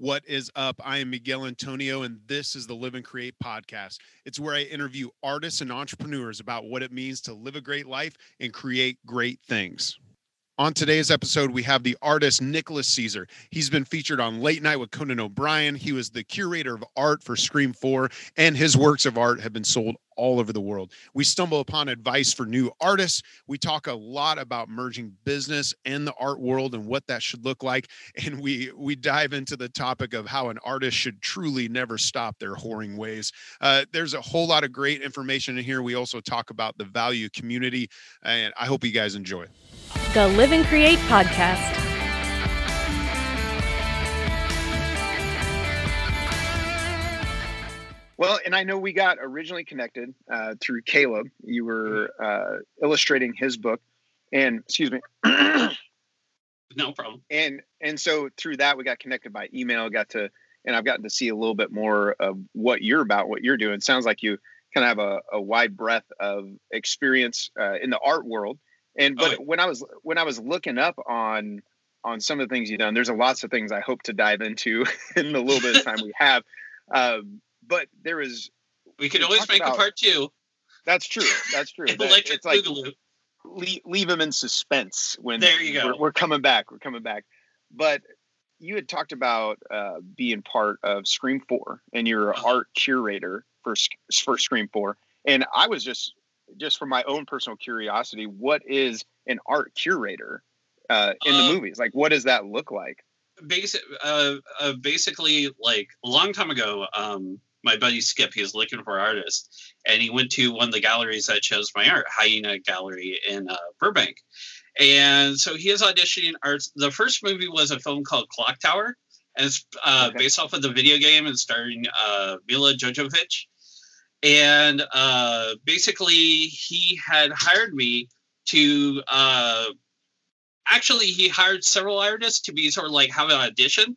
What is up? I am Miguel Antonio, and this is the Live and Create podcast. It's where I interview artists and entrepreneurs about what it means to live a great life and create great things. On today's episode, we have the artist Nicholas Caesar. He's been featured on Late Night with Conan O'Brien. He was the curator of art for Scream 4, and his works of art have been sold all over the world. We stumble upon advice for new artists. We talk a lot about merging business and the art world and what that should look like. And we we dive into the topic of how an artist should truly never stop their whoring ways. Uh, there's a whole lot of great information in here. We also talk about the value community, and I hope you guys enjoy. The Live and Create Podcast. Well, and I know we got originally connected uh, through Caleb. You were uh, illustrating his book, and excuse me. no problem. And and so through that we got connected by email. Got to and I've gotten to see a little bit more of what you're about, what you're doing. Sounds like you kind of have a, a wide breadth of experience uh, in the art world. And but oh, when I was when I was looking up on on some of the things you've done, there's a lots of things I hope to dive into in the little bit of time we have. Um, but there is we can always make about, a part two. That's true. That's true. Electric it's like leave, leave them in suspense when there you go. We're, we're, coming back. We're coming back. But you had talked about uh, being part of Scream Four and you're uh-huh. art curator for for Scream Four, and I was just just for my own personal curiosity, what is an art curator uh, in the uh, movies? Like, what does that look like? Basic, uh, uh, basically, like a long time ago, um, my buddy Skip, he was looking for artists, and he went to one of the galleries that shows my art, Hyaena Gallery in uh, Burbank. And so he is auditioning arts. The first movie was a film called Clock Tower, and it's uh, okay. based off of the video game and starring uh, Milla Jovovich and uh, basically he had hired me to uh, actually he hired several artists to be sort of like have an audition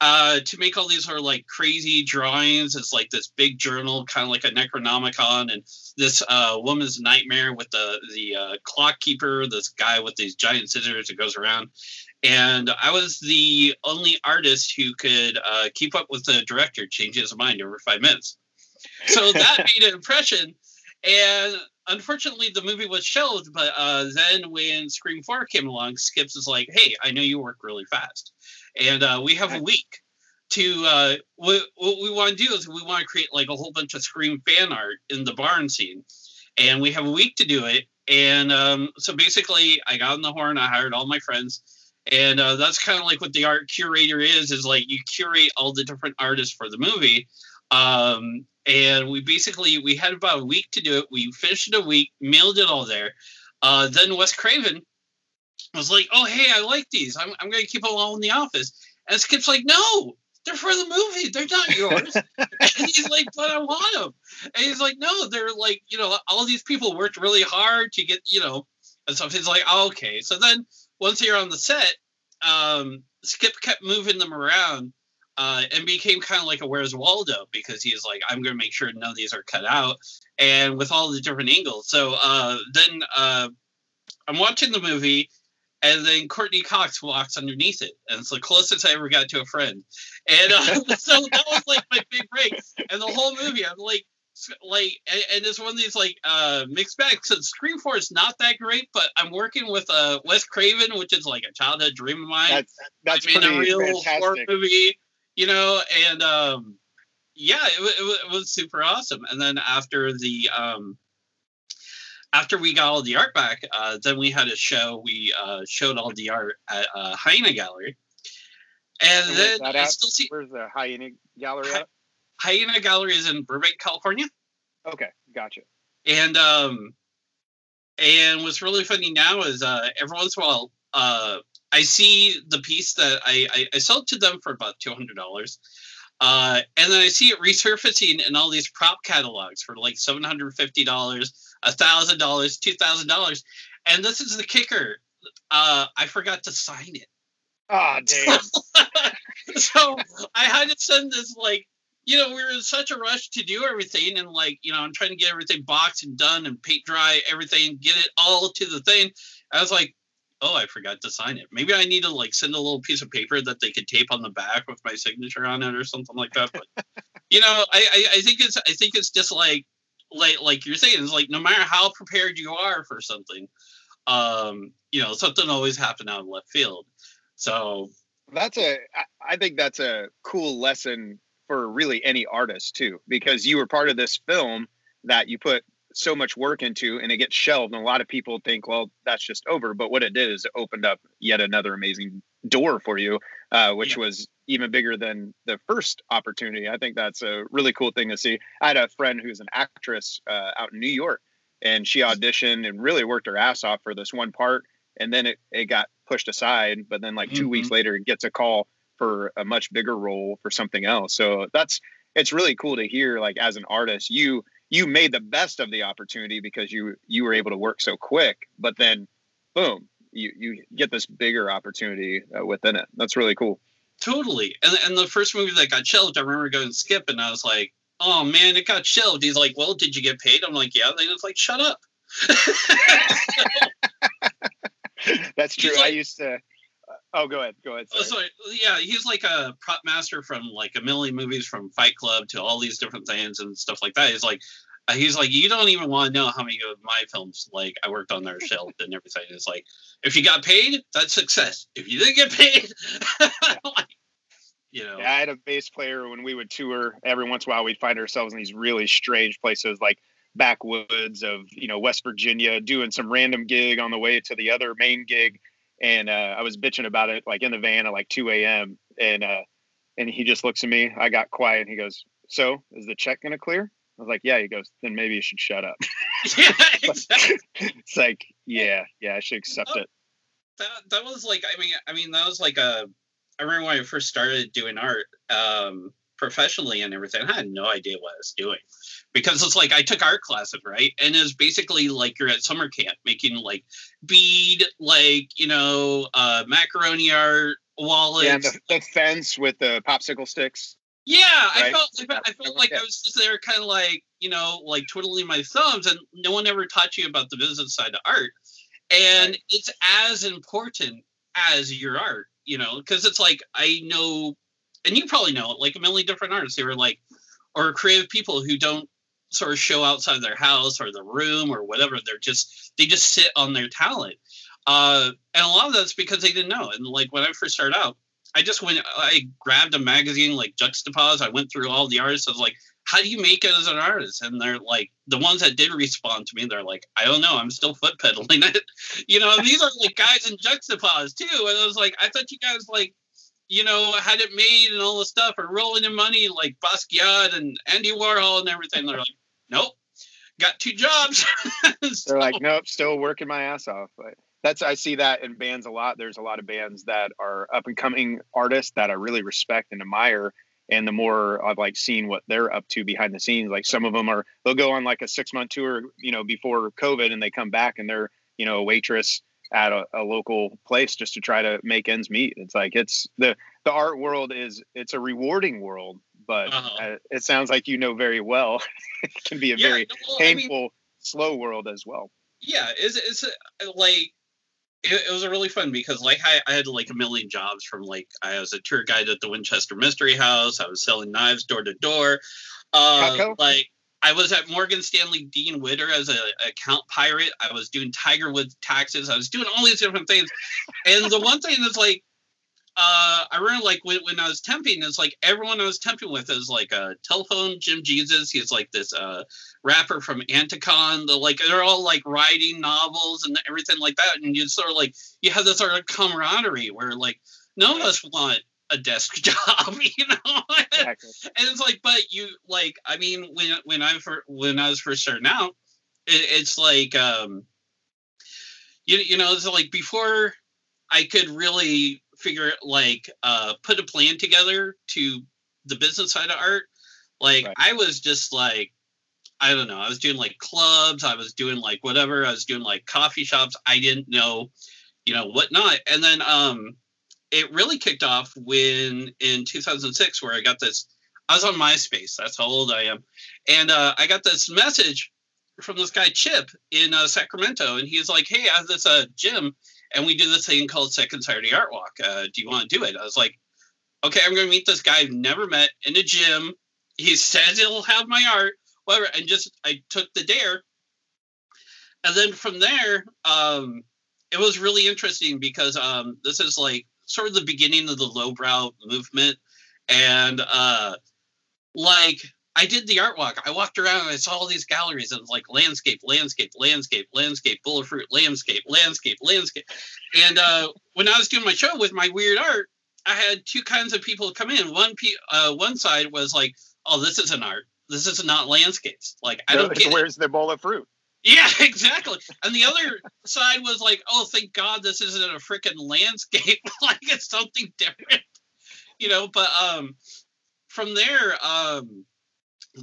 uh, to make all these sort of like crazy drawings. It's like this big journal, kind of like a Necronomicon, and this uh, woman's nightmare with the the uh, clock keeper, this guy with these giant scissors that goes around. And I was the only artist who could uh, keep up with the director, change his mind every five minutes so that made an impression. And unfortunately, the movie was shelved. But uh, then when Scream 4 came along, Skips was like, hey, I know you work really fast. And uh, we have a week to, uh, what, what we want to do is we want to create like a whole bunch of Scream fan art in the barn scene. And we have a week to do it. And um, so basically, I got on the horn, I hired all my friends. And uh, that's kind of like what the art curator is, is like you curate all the different artists for the movie. Um, and we basically we had about a week to do it. We finished it a week, mailed it all there. Uh, then Wes Craven was like, "Oh, hey, I like these. I'm, I'm going to keep them all in the office." And Skip's like, "No, they're for the movie. They're not yours." and he's like, "But I want them." And he's like, "No, they're like, you know, all these people worked really hard to get, you know." And stuff. He's like, oh, "Okay." So then once you're on the set, um, Skip kept moving them around uh, and became kind of like a Where's Waldo because he's like, I'm going to make sure none of these are cut out, and with all the different angles. So uh, then uh, I'm watching the movie, and then Courteney Cox walks underneath it, and it's the closest I ever got to a friend. And uh, so that was like my big break. And the whole movie, I'm like, like and, and, it's one of these like uh mixed bags so scream 4 is not that great but i'm working with uh wes craven which is like a childhood dream of mine that's that's I mean, a real fantastic. horror movie you know, and um, yeah, it, it, it, was super awesome. And then after the um, after we got all the art back, uh, then we had a show. We uh, showed all the art at uh, Hyaena Gallery, and so then I still see where's the Hyaena Gallery at? Hyaena Gallery is in Burbank, California. Okay, gotcha. And um, and what's really funny now is uh, every once in a while, uh, I see the piece that I, I, I sold to them for about two hundred dollars, uh, and then I see it resurfacing in all these prop catalogs for like seven hundred fifty dollars, a thousand dollars, two thousand dollars, and this is the kicker. Uh, I forgot to sign it. Ah, oh, damn. so I had to send this like you know, we were in such a rush to do everything and like, you know, I'm trying to get everything boxed and done and paint dry everything, get it all to the thing. I was like, oh, I forgot to sign it. Maybe I need to like send a little piece of paper that they could tape on the back with my signature on it or something like that. But you know, I, I, I think it's I think it's just like like like you're saying, it's like no matter how prepared you are for something, um, you know, something always happen out in left field. So that's a I think that's a cool lesson for really any artist too, because you were part of this film that you put so much work into and it gets shelved and a lot of people think well that's just over but what it did is it opened up yet another amazing door for you uh, which yeah. was even bigger than the first opportunity i think that's a really cool thing to see i had a friend who's an actress uh, out in new york and she auditioned and really worked her ass off for this one part and then it, it got pushed aside but then like 2 mm-hmm. weeks later it gets a call for a much bigger role for something else so that's it's really cool to hear like as an artist you you made the best of the opportunity because you you were able to work so quick but then boom you you get this bigger opportunity uh, within it. That's really cool. Totally. And, and the first movie that got shelved i remember going skip and i was like oh man it got shelved. He's like well did you get paid? I'm like yeah. They was like shut up. That's true. Like, i used to Oh, go ahead. Go ahead. Oh, sorry. So yeah, he's like a prop master from like a million movies, from Fight Club to all these different things and stuff like that. He's like, uh, he's like, you don't even want to know how many of my films like I worked on their shelf and everything. It's like, if you got paid, that's success. If you didn't get paid, like, you know. Yeah, I had a bass player when we would tour. Every once in a while, we'd find ourselves in these really strange places, like backwoods of you know West Virginia, doing some random gig on the way to the other main gig and uh, I was bitching about it like in the van at like 2 a.m. and uh, and he just looks at me. I got quiet. and He goes, "So is the check gonna clear?" I was like, "Yeah." He goes, "Then maybe you should shut up." yeah, exactly. it's like, yeah, yeah, I should accept it. That that was like, I mean, I mean, that was like a. I remember when I first started doing art um, professionally and everything. I had no idea what I was doing because it's like I took art classes, right? And it's basically like you're at summer camp making like bead, like you know, uh, macaroni art, wallets. Yeah, the, the fence with the popsicle sticks. Yeah, right? I felt I felt, I felt like I was just there, kind of like you know, like twiddling my thumbs, and no one ever taught you about the business side of art, and right. it's as important as your art, you know, because it's like I know, and you probably know, like a million different artists, they were like, or creative people who don't sort of show outside of their house or the room or whatever. They're just they just sit on their talent, uh, and a lot of that's because they didn't know. And like when I first started out, I just went, I grabbed a magazine like Juxtapose. I went through all the artists. I was like, how do you make it as an artist? And they're like, the ones that did respond to me, they're like, I don't know, I'm still foot pedaling it. you know, these are like guys in Juxtapose too. And I was like, I thought you guys like you know, had it made and all the stuff, or rolling in money like Basquiat and Andy Warhol and everything. They're like, nope, got two jobs. so, They're like, nope, still working my ass off. But that's I see that in bands a lot. There's a lot of bands that are up and coming artists that I really respect and admire. And the more I've like seen what they're up to behind the scenes, like some of them are they'll go on like a six month tour, you know, before COVID, and they come back and they're you know a waitress at a, a, local place just to try to make ends meet. It's like it's the the art world is it's a rewarding world, but uh-huh. uh, it sounds like you know very well it can be a yeah, very well, painful, I mean, slow world as well. Yeah, it's it's uh, like it, it, was a really fun because like I, I had like a million jobs from like I was a tour guide at the Winchester Mystery House. I was selling knives door to door. Uh, like I was at Morgan Stanley Dean Witter as an account pirate. I was doing Tiger Woods taxes. I was doing all these different things. And the one thing that's like, uh, I remember like when, when I was temping, it's like everyone I was temping with is like a telephone Jim Jesus. He's like this uh, rapper from Anticon. The like they're all like writing novels and everything like that. And you sort of like you have this sort of camaraderie where like none of us want a desk job, you know. Exactly. and it's like, but you like, I mean, when when I for when I was first starting out, it, it's like, um, you you know, it's like before I could really figure like uh put a plan together to the business side of art. Like right. I was just like I don't know. I was doing like clubs. I was doing like whatever. I was doing like coffee shops. I didn't know, you know, whatnot. And then um it really kicked off when in 2006 where i got this i was on myspace that's how old i am and uh, i got this message from this guy chip in uh, sacramento and he's like hey i have this uh, gym and we do this thing called Second Saturday Art Walk. Uh, do you want to do it? I was like, okay, I'm going to meet this guy I've never met in a gym. He says he'll have my art, whatever. And just, I took the dare. And then from there, um, it was really interesting because um, this is like sort of the beginning of the lowbrow movement. And uh, like, I did the art walk. I walked around and I saw all these galleries and like landscape, landscape, landscape, landscape, bullet fruit, landscape, landscape, landscape. And uh, when I was doing my show with my weird art, I had two kinds of people come in. One pe- uh, one side was like, "Oh, this is an art. This is not landscapes. Like I don't get Where's it. the bullet fruit? Yeah, exactly. And the other side was like, "Oh, thank God this isn't a freaking landscape. like it's something different." You know, but um, from there, um,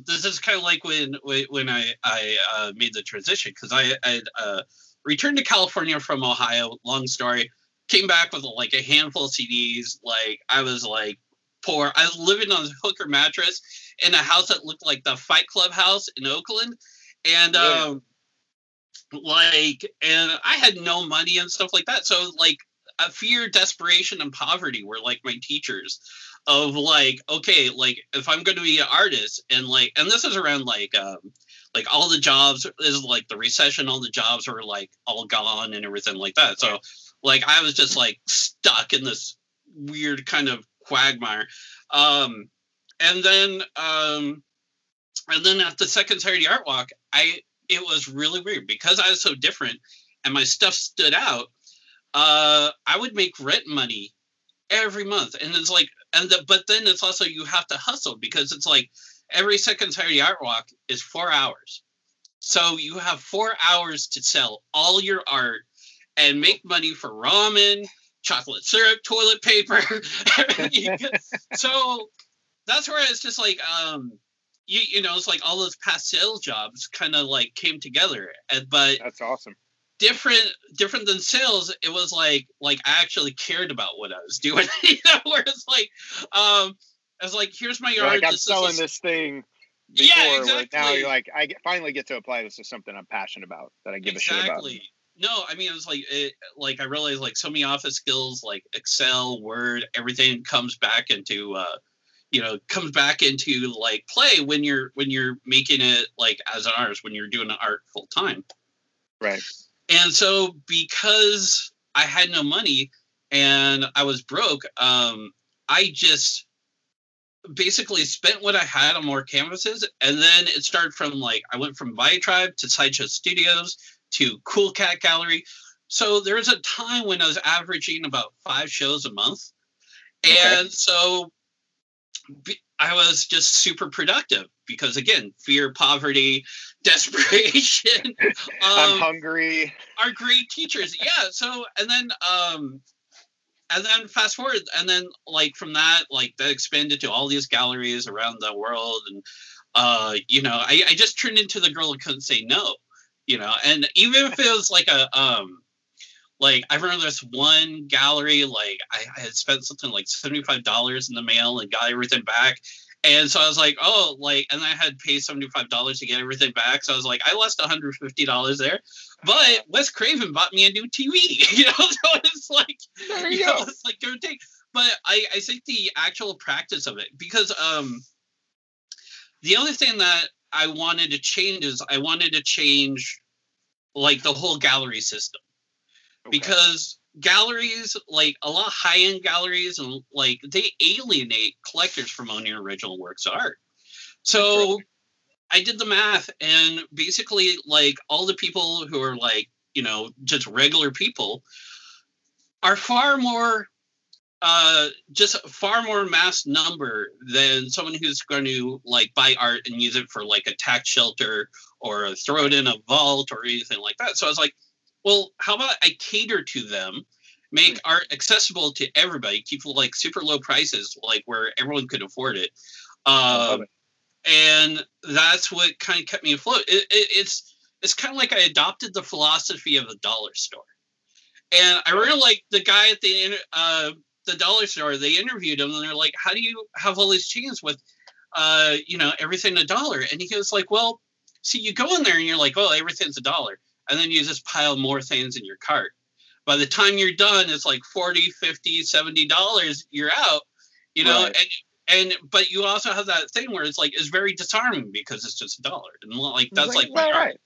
this is kind of like when when when I I uh, made the transition because I I uh, returned to California from Ohio. Long story. Came back with like a handful of CDs. Like I was like poor. I was living on a hooker mattress in a house that looked like the Fight Club house in Oakland, and um, like and I had no money and stuff like that. So like a fear, desperation, and poverty were like my teachers of like okay like if i'm going to be an artist and like and this is around like um like all the jobs is like the recession all the jobs were like all gone and everything like that so like i was just like stuck in this weird kind of quagmire um and then um and then at the second saturday art walk i it was really weird because i was so different and my stuff stood out uh i would make rent money every month and it's like and the, but then it's also you have to hustle because it's like every second Saturday art walk is four hours. So you have four hours to sell all your art and make money for ramen, chocolate syrup, toilet paper. so that's where it's just like um you you know it's like all those past sales jobs kind of like came together and but That's awesome. different different than sales it was like like i actually cared about what i was doing you know where it's like um i was like here's my yard like I'm this selling a- this thing. Yeah, exactly. Now you're like, I finally get to apply this to something I'm passionate about that I give a shit about. exactly no i mean it was like it like i realized like so many office skills like excel word everything comes back into uh you know comes back into like play when you're when you're making it like as an artist when you're doing art full time Right. and so because i had no money and i was broke um i just basically spent what i had on more canvases and then it started from like i went from Tribe to sideshow studios to cool cat gallery so there was a time when i was averaging about five shows a month Okay. and so be- i was just super productive because again fear poverty desperation I'm um, hungry. are great teachers. Yeah. So and then um and then fast forward and then like from that like that expanded to all these galleries around the world and uh you know I, I just turned into the girl who couldn't say no you know and even if it was like a um like I remember this one gallery like I, I had spent something like $75 in the mail and got everything back and so I was like, oh, like, and I had paid $75 to get everything back. So I was like, I lost $150 there. But Wes Craven bought me a new TV, you know. So it's like, There you you know, go. it's like give take. But I, I think the actual practice of it, because um, the other thing that I wanted to change is I wanted to change like the whole gallery system Okay. because galleries like a lot of high-end galleries and like they alienate collectors from owning original works of art. So i did the math and basically like all the people who are like you know just regular people are far more uh just far more mass number than someone who's going to like buy art and use it for like a tax shelter or throw it in a vault or anything like that. So i was like well how about i cater to them make art accessible to everybody keep like super low prices like where everyone could afford it. Um, and that's what kind of kept me afloat. It, it, it's it's kind of like i adopted the philosophy of the dollar store. And i really like the guy at the uh, the dollar store they interviewed him and they're like how do you have all these chains with uh, you know everything a dollar? And he goes like well see you go in there and you're like oh everything's a dollar and then you just pile more things in your cart by the time you're done it's like 40 50 70 dollars you're out you know Right. and and but you also have that thing where it's like it's very disarming because it's just a dollar and like that's like my right, right.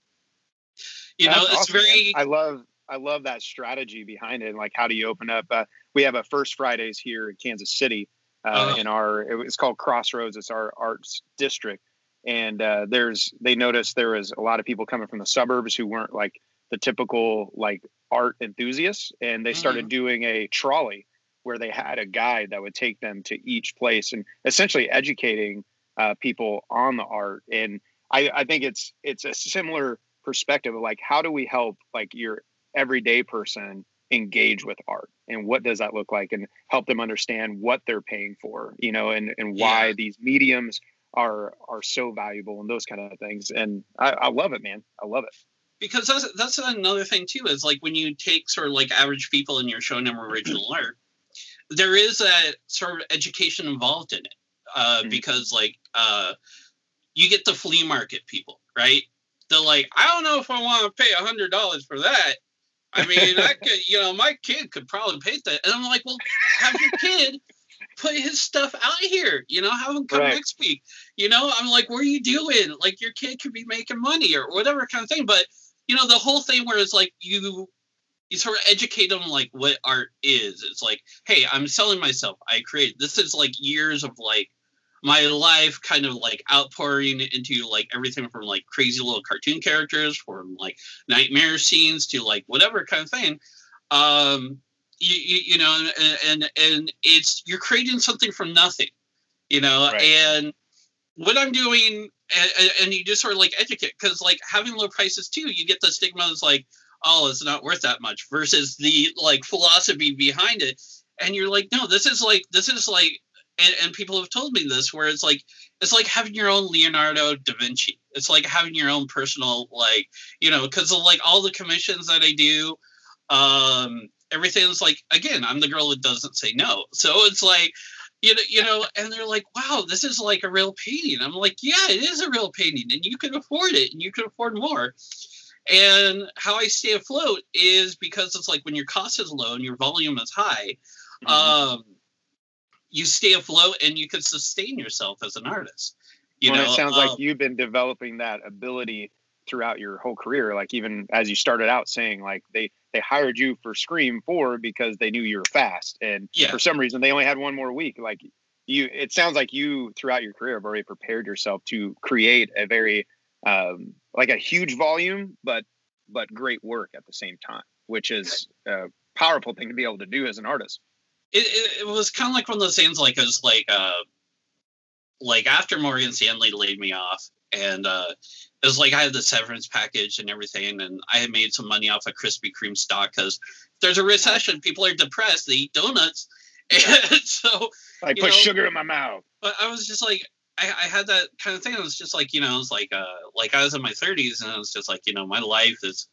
you know That's it's awesome, man. very I love I love that strategy behind it. and, Like, how do you open up? Uh, we have a First Fridays here in Kansas City. Uh, Uh-huh. in our it's called Crossroads. It's our arts district, and uh, there's they noticed there was a lot of people coming from the suburbs who weren't like the typical like art enthusiasts, and they started doing a trolley where they had a guide that would take them to each place and essentially educating uh, people on the art. And I, I think it's it's a similar perspective of like how do we help like your everyday person engage with art and what does that look like and help them understand what they're paying for you know and and why Yeah. these mediums are are so valuable and those kind of things and I, I love it man. I love it. Because that's that's another thing too is like when you take sort of like average people and you're showing them original art there is a sort of education involved in it uh, Mhm. because like uh, you get the flea market people right? They're like i don't know if i want to pay a hundred dollars for that. I mean i could you know my kid could probably pay that. And i'm like well have your kid put his stuff out here you know have him come Right. next week. You know i'm like what are you doing? Like your kid could be making money or whatever kind of thing. But you know the whole thing where it's like you you sort of educate them like what art is. It's like hey i'm selling myself. I create this is like years of like my life kind of like outpouring into like everything from like crazy little cartoon characters from like nightmare scenes to like whatever kind of thing. Um you, you, you know and, and and it's you're creating something from nothing you know Right. and what i'm doing and, and you just sort of like educate because like having low prices too you get the stigma is like oh it's not worth that much versus the like philosophy behind it and you're like no this is like this is like and, and people have told me this where it's like it's like having your own leonardo da vinci it's like having your own personal like you know because like all the commissions that i do um everything's like again i'm the girl that doesn't say no. So it's like you know you know and they're like wow this is like a real painting. I'm like yeah it is a real painting and you can afford it and you can afford more. And how i stay afloat is because it's like when your cost is low and your volume is high Mm-hmm. um you stay afloat and you can sustain yourself as an artist you well, know it sounds um, like you've been developing that ability throughout your whole career like even as you started out saying like they they hired you for scream 4 because they knew you were fast and Yeah. for some reason they only had one more week like you it sounds like you throughout your career have already prepared yourself to create a very um like a huge volume but but great work at the same time which is a powerful thing to be able to do as an artist it, it, it was kind of like one of those things like it was like uh like after morgan stanley laid me off and uh it was like i had the severance package and everything and i had made some money off of krispy kreme stock because there's a recession people are depressed they eat donuts and so I put know- sugar in my mouth but i was just like I, I had that kind of thing. It was just like, you know, it was like uh like I was in my thirties and it was just like, you know, my life is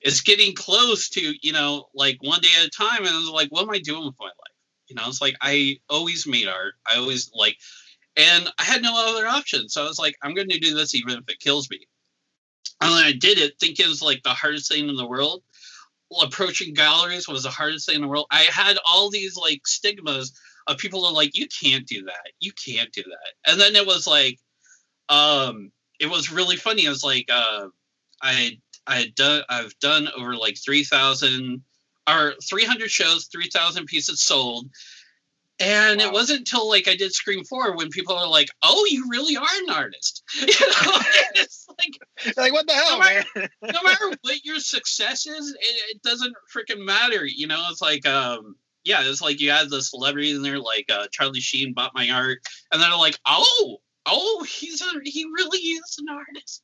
is getting close to, you know, like one day at a time. And I was like, what am I doing with my life? You know, it's like I always made art. I always like and I had no other option. So I was like, I'm gonna do this even if it kills me. And then I did it thinking it was like the hardest thing in the world. Well, approaching galleries was the hardest thing in the world. I had all these like stigmas of people are like, you can't do that. You can't do that. And then it was like, um, it was really funny. I was like, uh, I I had done I've done over like three thousand or three hundred shows, three thousand pieces sold. And it wasn't until like I did Scream Four when people are like, "Oh, you really are an artist." You know, it's like like what the hell No matter- man no matter what your success is, it, it doesn't freaking matter. You know, it's like, um, yeah, it's like you had the celebrity in there, like uh, Charlie Sheen bought my art, and they're like, oh, oh, he's a, he really is an artist.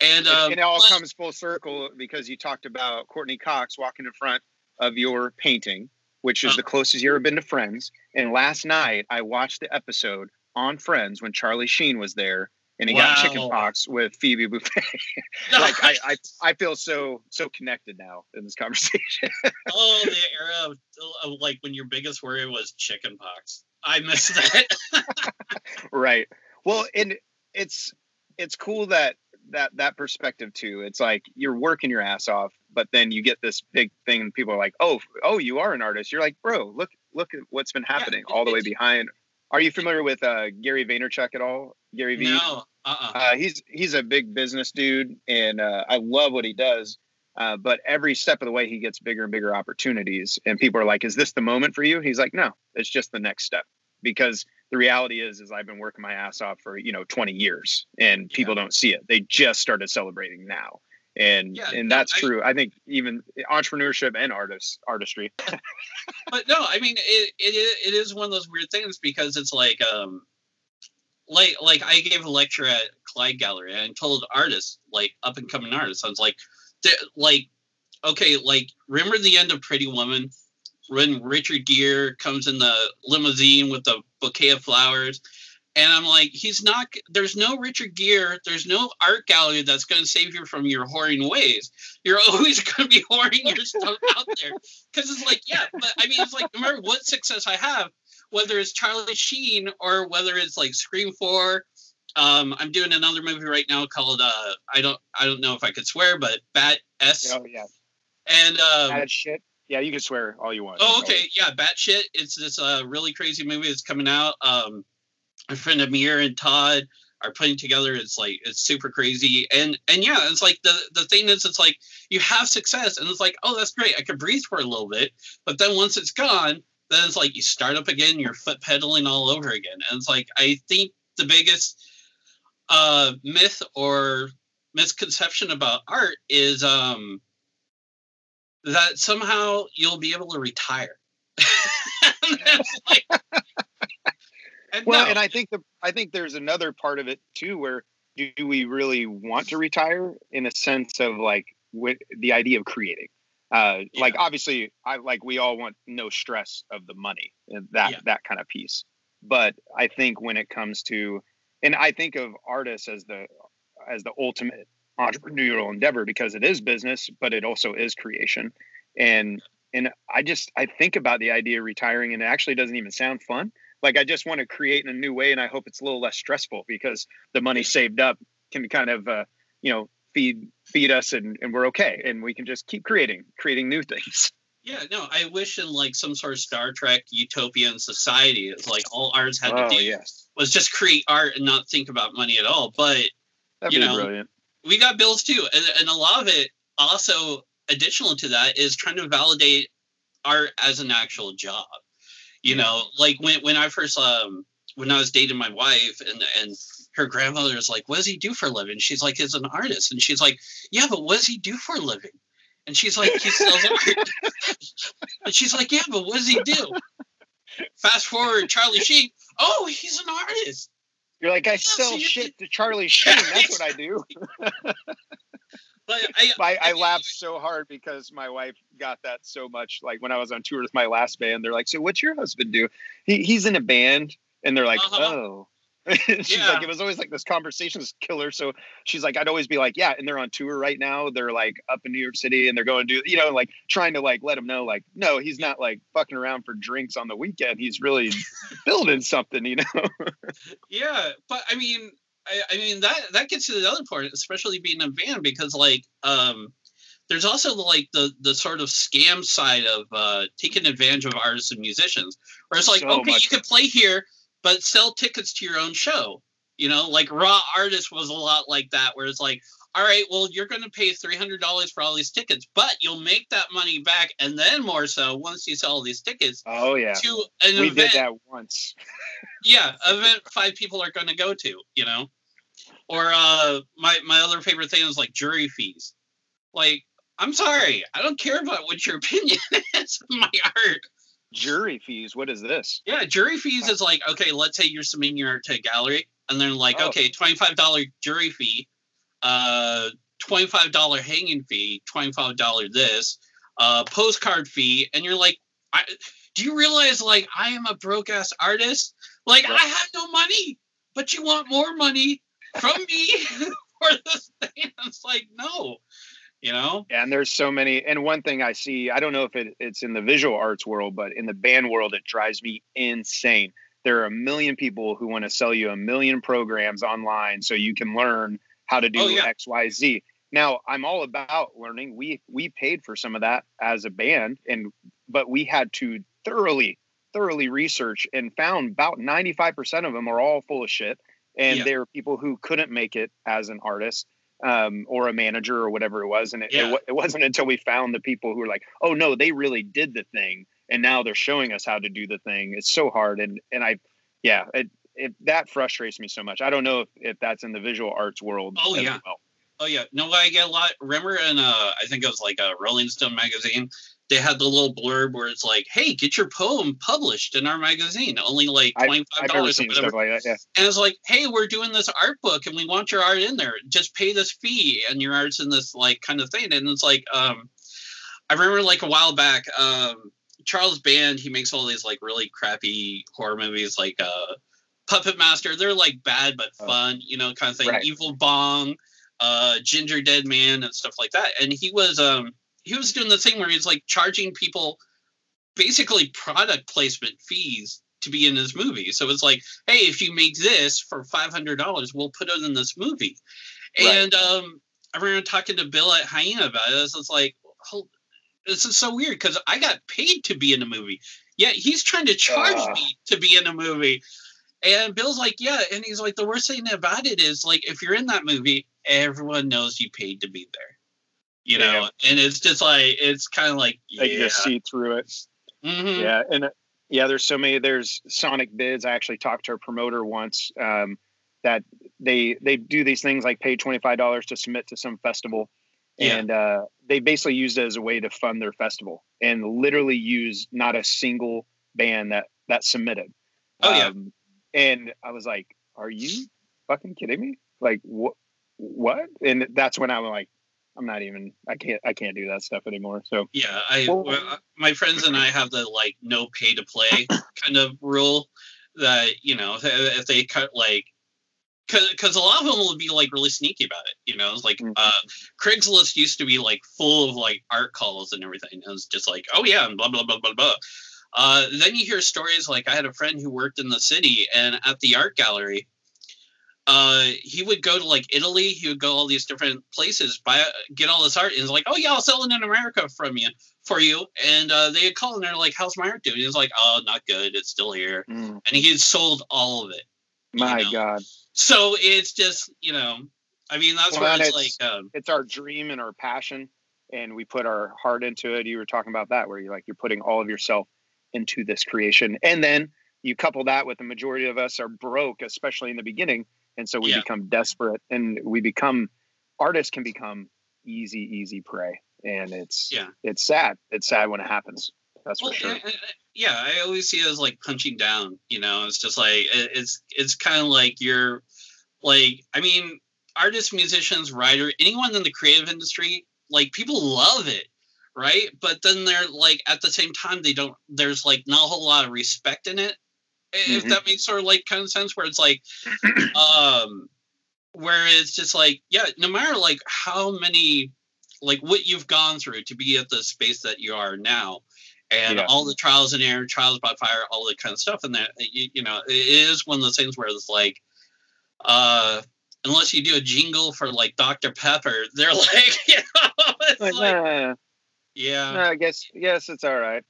And It- um, it all but- comes full circle because you talked about Courteney Cox walking in front of your painting, which is Uh. the closest you've ever been to Friends. And last night I watched the episode on Friends when Charlie Sheen was there and he got Wow. chicken pox with Phoebe Buffay. like I, I, I feel so so connected now in this conversation. oh, the era of, of like when your biggest worry was chicken pox. I miss that. right. Well, and it's it's cool that that that perspective too. It's like you're working your ass off, but then you get this big thing, and people are like, "Oh, oh, you are an artist." You're like, "Bro, look, look at what's been happening Yeah, all the way behind." Are you familiar with uh, Gary Vaynerchuk at all? Gary V. No, uh-uh. Uh, he's he's a big business dude, and uh, I love what he does. Uh, but every step of the way, he gets bigger and bigger opportunities, and people are like, "Is this the moment for you?" He's like, "No, it's just the next step." Because the reality is, is I've been working my ass off for you know 20 years, and people don't see it. They just started celebrating now, and Yeah, and that's I- true. I think even entrepreneurship and artists artistry. but no, I mean it, it is it is one of those weird things because it's like um like like I gave a lecture at Clyde Gallery and told artists like up and coming artists I was like like okay like remember the end of Pretty Woman when Richard Gere comes in the limousine with the bouquet of flowers and I'm like he's not there's no Richard Gere there's no art gallery that's going to save you from your whoring ways you're always going to be whoring your stuff out there because it's like yeah but i mean it's like no matter what success i have whether it's charlie sheen or whether it's like scream 4 um i'm doing another movie right now called uh i don't i don't know if i could swear but bat s Oh yeah, and um bad shit. Yeah, you can swear all you want. Oh, okay. Yeah, Bat shit. It's this uh, really crazy movie that's coming out. Um, my friend Amir and Todd are putting together. It's like it's super crazy, and and yeah, it's like the the thing is, it's like you have success, and it's like, oh, that's great. I can breathe for a little bit, but then once it's gone, then it's like you start up again. You're foot pedaling all over again, and it's like I think the biggest uh myth or misconception about art is um that somehow you'll be able to retire. like, and Well, no, and I think the I think there's another part of it too, where do we really want to retire in a sense of like with the idea of creating? Uh, Like obviously, I like we all want no stress of the money and that Yeah. that kind of piece. But I think when it comes to, and I think of artists as the as the ultimate entrepreneurial endeavor because it is business, but it also is creation. And and I just I think about the idea of retiring, and it actually doesn't even sound fun like i just want to create in a new way and i hope it's a little less stressful because the money saved up can kind of uh, you know feed feed us and, and we're okay and we can just keep creating creating new things yeah, no, I wish in like some sort of Star Trek utopian society, it's like all arts had oh to do yes was just create art and not think about money at all. But that'd You be know, brilliant we got bills too, and, and a lot of it also additional to that is trying to validate art as an actual job. You know, like when when I first um when I was dating my wife and and her grandmother is like, "What does he do for a living?" She's like, "He's an artist," and she's like, "Yeah, but what does he do for a living?" And she's like, "He sells art." and she's like, "Yeah, but what does he do?" Fast forward, Charlie Sheen. Oh, he's an artist. you're like i so sell you shit to charlie sheen that's what i do But I, I, I mean, laughed so hard because my wife got that so much like when i was on tour with my last band they're like so what's your husband do he, he's in a band and they're like Uh-huh. oh she's Yeah. like it was always like this conversations killer so she's like i'd always be like yeah and they're on tour right now they're like up in new york city and they're going to do you know like trying to like let them know like no he's not like fucking around for drinks on the weekend he's really building something you know Yeah, but I mean, I, I mean that that gets to the other part, especially being a band, because like um, there's also like the the sort of scam side of uh, taking advantage of artists and musicians, where it's like, So okay, much. you can play here, but sell tickets to your own show. You know, like Raw Artist was a lot like that, where it's like, all right, well, you're going to pay three hundred dollars for all these tickets, but you'll make that money back, and then more so once you sell all these tickets oh yeah. to an we event did that once. Yeah event five people are going to go to you know? Or uh my my other favorite thing is like jury fees. Like i'm sorry i don't care about what your opinion is of my art. Jury fees what is this? Yeah jury fees is like okay let's say you're submitting your art to a gallery and they're like Oh. okay $25 jury fee uh $25 hanging fee $25 this uh postcard fee and you're like I, do you realize like i am a broke ass artist? Like Yeah. i have no money but you want more money from me for this thing? It's like no you know? And there's so many and one thing i see i don't know if it, it's in the visual arts world but in the band world it drives me insane. There are a million people who want to sell you a million programs online so you can learn how to do Oh, yeah. X, Y, Z. Now I'm all about learning. We we paid for some of that as a band, and but we had to thoroughly thoroughly research and found about 95% of them are all full of shit and Yeah. there are people who couldn't make it as an artist um, or a manager or whatever it was and it, it, Yeah. wa- it wasn't until we found the people who were like oh no they really did the thing and now they're showing us how to do the thing it's so hard and and i yeah it, it that frustrates me so much i don't know if, if that's in the visual arts world Oh, as yeah. well. Oh yeah, no, I get a lot. Remember in uh, I think it was like a Rolling Stone magazine. They had the little blurb where it's like, "Hey, get your poem published in our magazine, only like twenty five dollars or whatever." like that yeah And it's like, "Hey, we're doing this art book, and we want your art in there. Just pay this fee, and your art's in this like kind of thing." And it's like, um, I remember like a while back, um, Charles Band. He makes all these like really crappy horror movies, like uh, Puppet Master. They're like bad but Oh. fun, you know, kind of thing. Right. Evil Bong, uh, Gingerdead Man, and stuff like that. And he was um he was doing the thing where he's like charging people basically product placement fees to be in his movie. So it's like, hey, if you make this for five hundred dollars, we'll put it in this movie. Right. And um, I remember talking to Bill at Hyaena about it. It's like, hold, this is so weird because I got paid to be in a movie, yet he's trying to charge Ah. me to be in a movie. And Bill's like, yeah, and he's like, the worst thing about it is like, if you're in that movie, everyone knows you paid to be there. You know, Yeah. and it's just like it's kind of like they yeah, just see through it mhm. yeah and uh, yeah there's so many there's Sonicbids i actually talked to a promoter once um, that they they do these things like pay $25 to submit to some festival Yeah. and uh, they basically used it as a way to fund their festival and literally used not a single band that that submitted Oh, yeah. Um, and i was like are you fucking kidding me like what what and that's when i'm like i'm not even i can't i can't do that stuff anymore so Yeah, I Well- well, uh, my friends and I have the like no pay to play kind of rule that you know if, if they cut like because a lot of them will be like really sneaky about it. You know, it's like Mhm. uh, Craigslist used to be like full of like art calls and everything. It was just like, oh yeah, and blah blah blah blah blah. Uh, then you hear stories like I had a friend who worked in the city and at the art gallery. Uh, he would go to like Italy. He would go all these different places, buy get all this art, and he's like, "Oh yeah, I'll sell it in America from you for you." And uh, they would call and they're like, "How's my art doing?" He's like, "Oh, not good. It's still here." mm, And he had sold all of it. my know. god So it's just you know, I mean that's Well, where it's, it's- like, um, it's our dream and our passion and we put our heart into it you were talking about that where you're like you're putting all of yourself into this creation. And then you couple that with the majority of us are broke especially in the beginning. And so we Yeah. become desperate and we become artists can become easy easy prey. And it's Yeah. it's sad. It's sad when it happens. That's well, for sure uh, uh, yeah, I always see it as like punching down. You know, it's just like it's it's kind of like you're like I mean, artists, musicians, writer, anyone in the creative industry, like people love it, right? But then they're like at the same time they don't. There's like not a whole lot of respect in it. If Mhm. that makes sort of like kind of sense, where it's like, um, where it's just like yeah, no matter like how many like what you've gone through to be at the space that you are now and Yeah. all the trials and error trials by fire all that kind of stuff and that you, you know it is one of those things where it's like uh unless you do a jingle for like dr pepper they're like you know it's Like, like. Yeah No, I guess yes, it's all right.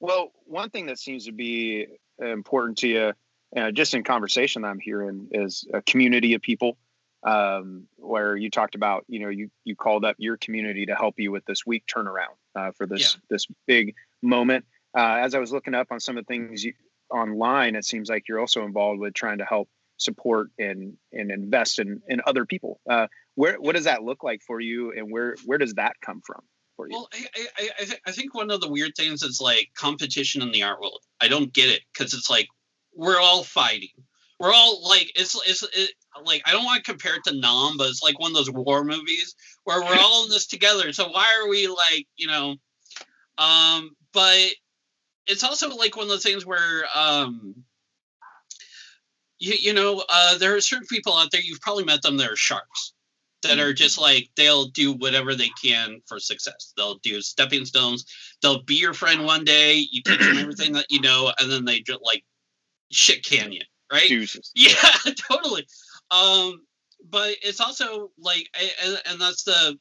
Well, one thing that seems to be important to you, uh, just in conversation that I'm hearing, is a community of people. Um, where you talked about, you know, you you called up your community to help you with this week turnaround uh, for this this big moment. Uh, as I was looking up on some of the things you, online, it seems like you're also involved with trying to help support and and invest in in other people. Uh, where what does that look like for you, and where where does that come from for you? well i I, I, I, th- I think one of the weird things is like competition in the art world. I don't get it because it's like we're all fighting. We're all like it's it's it, like i don't want to compare it to nam but it's like one of those war movies where we're all in this together. So why are we like you know um but it's also like one of those things where um you, you know uh there are certain people out there you've probably met them that are sharks that are just like they'll do whatever they can for success. They'll do stepping stones. They'll be your friend one day you teach them everything that you know and then they just like shit can you right? Deuces. yeah, totally. Um, but it's also like and, and that's the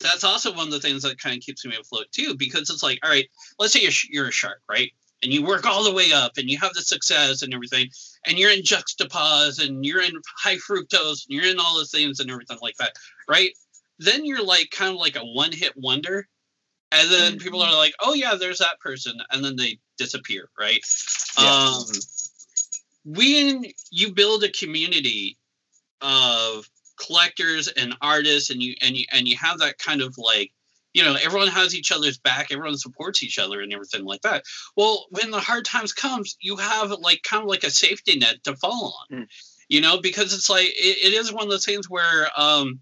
that's also one of the things that kind of keeps me afloat too because it's like all right let's say you're, you're a shark right and you work all the way up and you have the success and everything and you're in juxtapose and you're in Hi-Fructose and you're in all the things and everything like that right then you're like kind of like a one hit wonder and then mm-hmm. people are like oh yeah there's that person and then they disappear right yeah. um when you build a community of collectors and artists and you and you and you have that kind of like you know everyone has each other's back everyone supports each other and everything like that. Well when the hard times comes you have like kind of like a safety net to fall on mm. you know because it's like it, it is one of those things where um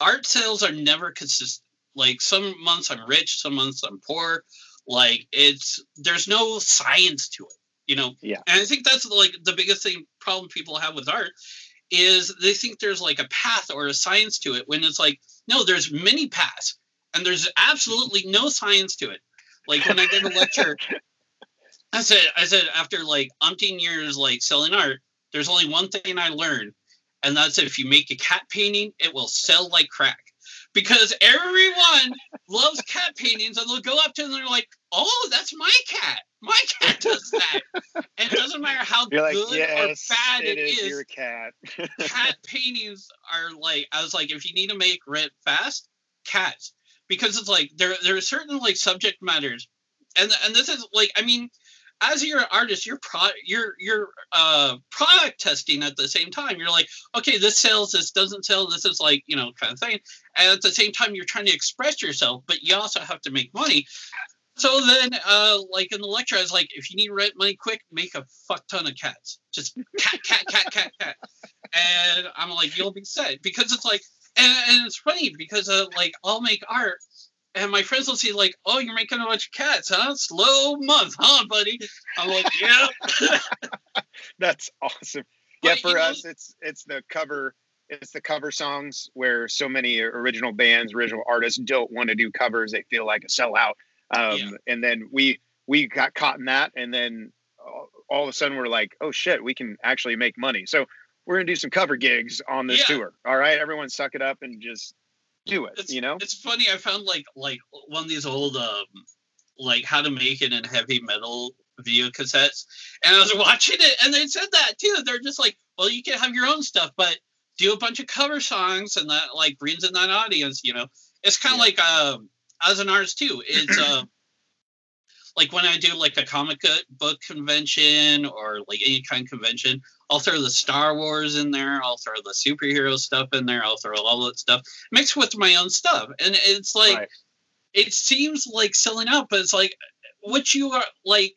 art sales are never consistent like some months i'm rich some months i'm poor like it's there's no science to it you know? Yeah. And i think that's like the biggest thing problem people have with art is they think there's like a path or a science to it when it's like no there's many paths and there's absolutely no science to it like when i did a lecture i said i said after like umpteen years like selling art there's only one thing i learned and that's if you make a cat painting it will sell like crack because everyone loves cat paintings and they'll go up to them and they're like oh that's my cat my cat does that. and it doesn't matter how You're good like, yes, or bad it, is. Your cat. cat paintings are like I was like, if you need to make rent fast, cats. Because it's like there there are certain like subject matters. And and this is like, I mean, as you're an artist, you're pro you're you're uh product testing at the same time. You're like, okay, this sells, this doesn't sell, this is like, you know, kind of thing. And at the same time, you're trying to express yourself, but you also have to make money. So then, uh, like in the lecture, I was like, if you need rent money quick, make a fuck ton of cats. Just cat, cat, cat, cat, cat. And I'm like, you'll be set because it's like, and, and it's funny because uh, like I'll make art, and my friends will see like, oh, you're making a bunch of cats, huh? Slow month, huh, buddy? I'm like, yeah. That's awesome. But, yeah, for us, know, it's it's the cover it's the cover songs where so many original bands, original artists don't want to do covers. They feel like a sellout. Um, yeah. And then we we got caught in that, and then all of a sudden we're like, oh shit, we can actually make money. So we're gonna do some cover gigs on this yeah. tour. All right, everyone, suck it up and just do it. It's, you know, it's funny. I found like like one of these old um like how to make it in heavy metal video cassettes, and I was watching it, and they said that too. They're just like, well, you can have your own stuff, but do a bunch of cover songs, and that like brings in that audience. You know, it's kind of yeah. like um as an artist too. It's uh, like when I do like a comic book convention or like any kind of convention, I'll throw the Star Wars in there. I'll throw the superhero stuff in there. I'll throw all that stuff mixed with my own stuff, and it's like right. it seems like selling out, but it's like what you are like,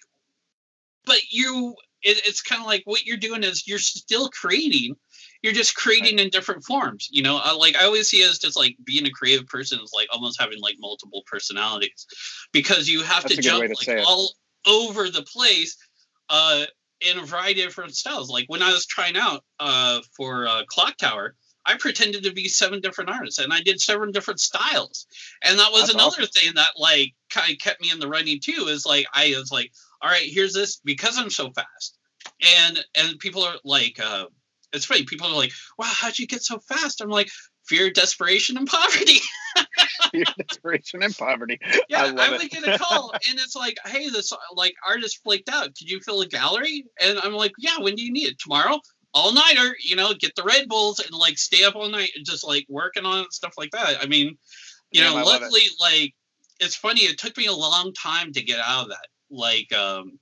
but you. It, it's kind of like what you're doing is you're still creating you're just creating in different forms you know like i always see it as just like being a creative person is like almost having like multiple personalities because you have That's to jump to like all over the place uh in a variety of different styles like when i was trying out uh for uh, clock tower I pretended to be seven different artists and I did seven different styles. And that was That's another awesome. thing that like kind of kept me in the running too, is like I was like, all right, here's this because I'm so fast. And and people are like uh it's funny. People are like, "Wow, how'd you get so fast?" I'm like, "Fear, desperation, and poverty." Fear, desperation, and poverty. Yeah, I, I would it. get a call, and it's like, "Hey, this like artist flaked out. Could you fill a gallery?" And I'm like, "Yeah. When do you need it? Tomorrow." All nighter, you know, get the Red Bulls and like stay up all night and just like working on stuff like that. I mean, you yeah, know, luckily, it. like it's funny. It took me a long time to get out of that. Like, um,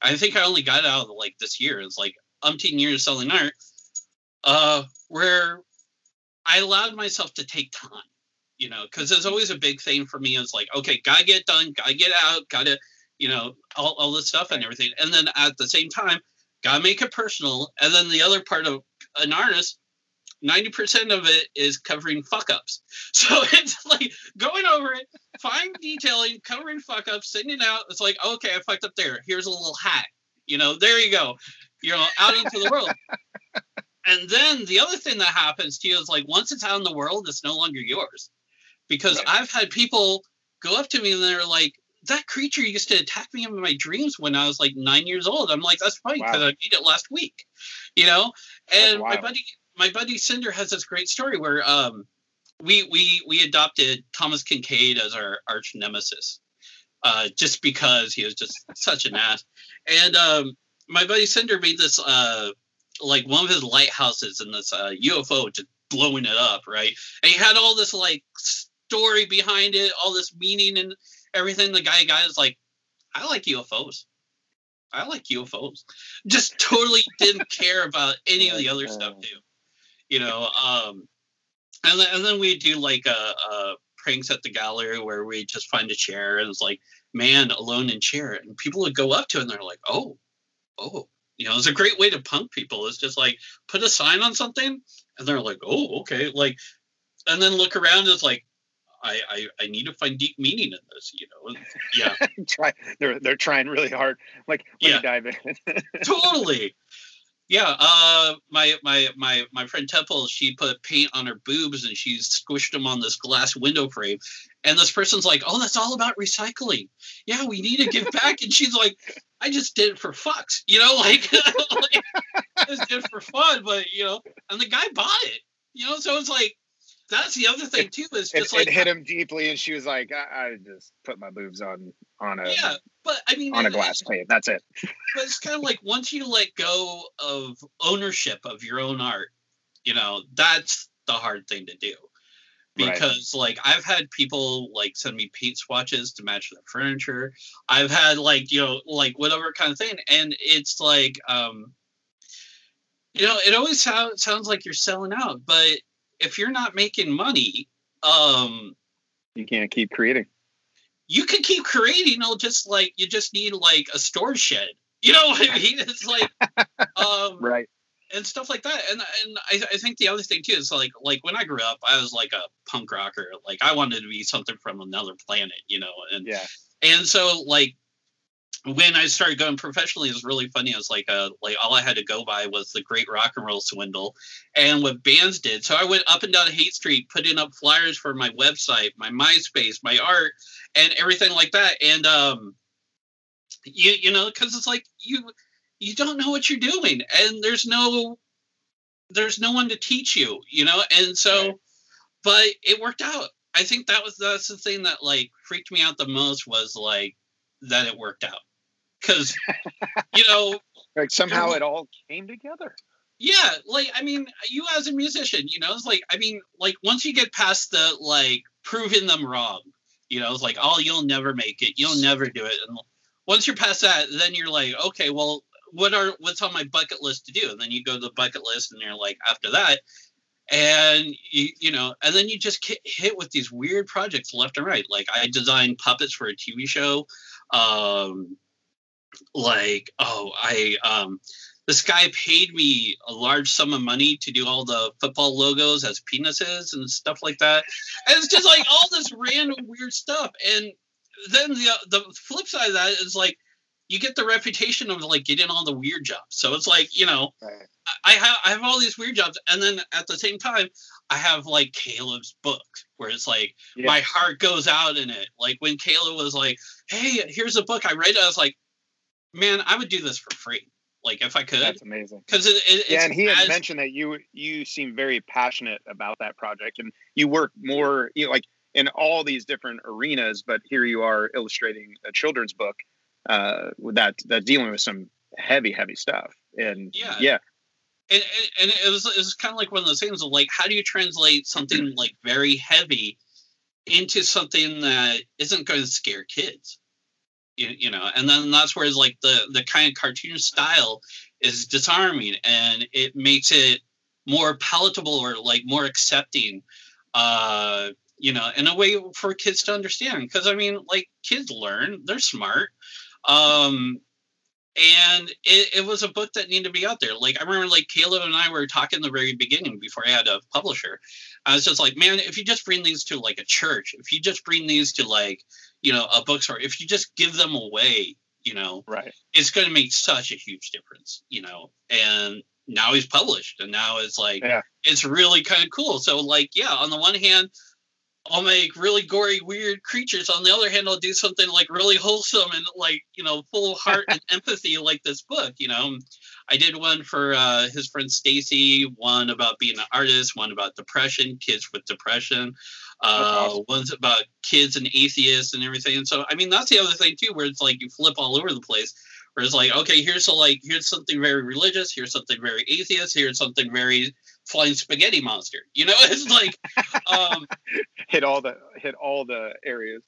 I think I only got out of like this year. It's like umpteen years selling art uh, where I allowed myself to take time, you know, because there's always a big thing for me is like, okay, gotta get done, gotta get out, gotta, you know, all, all this stuff and everything. And then at the same time, gotta make it personal. And then the other part of an artist, 90% of it is covering fuck ups. So it's like going over it, fine detailing, covering fuck ups, sending it out. It's like, okay, I fucked up there. Here's a little hat. You know, there you go. You know, out into the world. And then the other thing that happens to you is like once it's out in the world, it's no longer yours. Because right. I've had people go up to me and they're like, that creature used to attack me in my dreams when I was like nine years old. I'm like, that's funny because wow. I beat it last week, you know. And my buddy, my buddy Cinder has this great story where um, we we we adopted Thomas Kinkade as our arch nemesis, uh, just because he was just such an ass. And um, my buddy Cinder made this uh, like one of his lighthouses in this uh, UFO just blowing it up, right? And he had all this like story behind it, all this meaning and everything. The guy guy is like, I like UFOs. I like UFOs. Just totally didn't care about any of the other stuff too. You know, um, and then, and then we do like a, a pranks at the gallery where we just find a chair and it's like man alone in chair, and people would go up to it and they're like, oh, oh, you know, it's a great way to punk people. It's just like put a sign on something, and they're like, oh, okay, like, and then look around. And It's like, I, I, I need to find deep meaning in this, you know. Yeah. Try they're they're trying really hard. Like let Yeah. me dive in. totally. Yeah, uh, my my my my friend Temple, she put paint on her boobs and she squished them on this glass window frame. And this person's like, "Oh, that's all about recycling. Yeah, we need to give back." and she's like, "I just did it for fucks, you know, like, like I just did it for fun." But you know, and the guy bought it, you know. So it's like that's the other thing too. Is it, just like it hit him deeply, and she was like, I, I just put my boobs on on a yeah, but I mean, on a glass plate. That's it. but it's kind of like once you let go of ownership of your own art, you know, that's the hard thing to do. Right. Because like I've had people like send me paint swatches to match their furniture. I've had like, you know, like whatever kind of thing. And it's like um you know, it always sounds sounds like you're selling out, but if you're not making money, um You can't keep creating. you can keep creating it'll just like you just need like a store shed you know what i mean it's like um Right. And stuff like that and and I, I think the other thing too is like like when i grew up i was like a punk rocker like i wanted to be something from another planet you know and Yeah. and so like when I started going professionally, it was really funny. It was like uh like all I had to go by was the Great Rock and Roll Swindle, and what bands did. So I went up and down Haight Street, putting up flyers for my website, my MySpace, my art, and everything like that. And um, you you know, because it's like you you don't know what you're doing, and there's no there's no one to teach you, you know. And so, Right. but it worked out. I think that was that's the thing that like freaked me out the most was like that it worked out because you know Like somehow um, it all came together. yeah like i mean you as a musician you know it's like i mean like once you get past the like proving them wrong you know it's like oh you'll never make it you'll never do it and once you're past that then you're like okay well what are what's on my bucket list to do? And then you go to the bucket list and you're like after that and you, you know and then you just get hit with these weird projects left and right. Like i designed puppets for a tv show um like oh i um this guy paid me a large sum of money to do all the football logos as penises and stuff like that. And it's just like all this random weird stuff. And then the the flip side of that is like you get the reputation of like getting all the weird jobs so it's like you know Right. I have I have all these weird jobs, and then at the same time, I have like Caleb's book where it's like Yeah. my heart goes out in it. Like when Caleb was like, "Hey, here's a book," I read. I was like, "Man, I would do this for free, like if I could." That's amazing. Because it, it, Yeah, and he had as- mentioned that you you seem very passionate about that project, and you work more you know, like in all these different arenas. But here you are illustrating a children's book uh, with that that dealing with some heavy, heavy stuff. And Yeah. yeah, and, and, and it was it was kind of like one of those things of like how do you translate something like very heavy into something that isn't going to scare kids you, you know and then that's where it's like the the kind of cartoon style is disarming and it makes it more palatable or like more accepting uh you know in a way for kids to understand because i mean like kids learn they're smart um and it, it was a book that needed to be out there. Like I remember, like Caleb and I were talking in the very beginning before I had a publisher. I was just like, man, if you just bring these to like a church, if you just bring these to like, you know, a bookstore, if you just give them away, you know, right. it's going to make such a huge difference, you know. And now he's published, and now it's like Yeah. it's really kind of cool. So like, yeah, on the one hand, I'll make really gory, weird creatures. On the other hand, I'll do something like really wholesome and like you know, full heart and empathy, like this book. You know, I did one for uh, his friend Stacy, one about being an artist, one about depression, kids with depression, uh, awesome. one's about kids and atheists and everything. And so, I mean, that's the other thing too, where it's like you flip all over the place. Where it's like, okay, here's a like, here's something very religious, here's something very atheist, here's something very flying spaghetti monster. You know, it's like um, hit all the hit all the areas.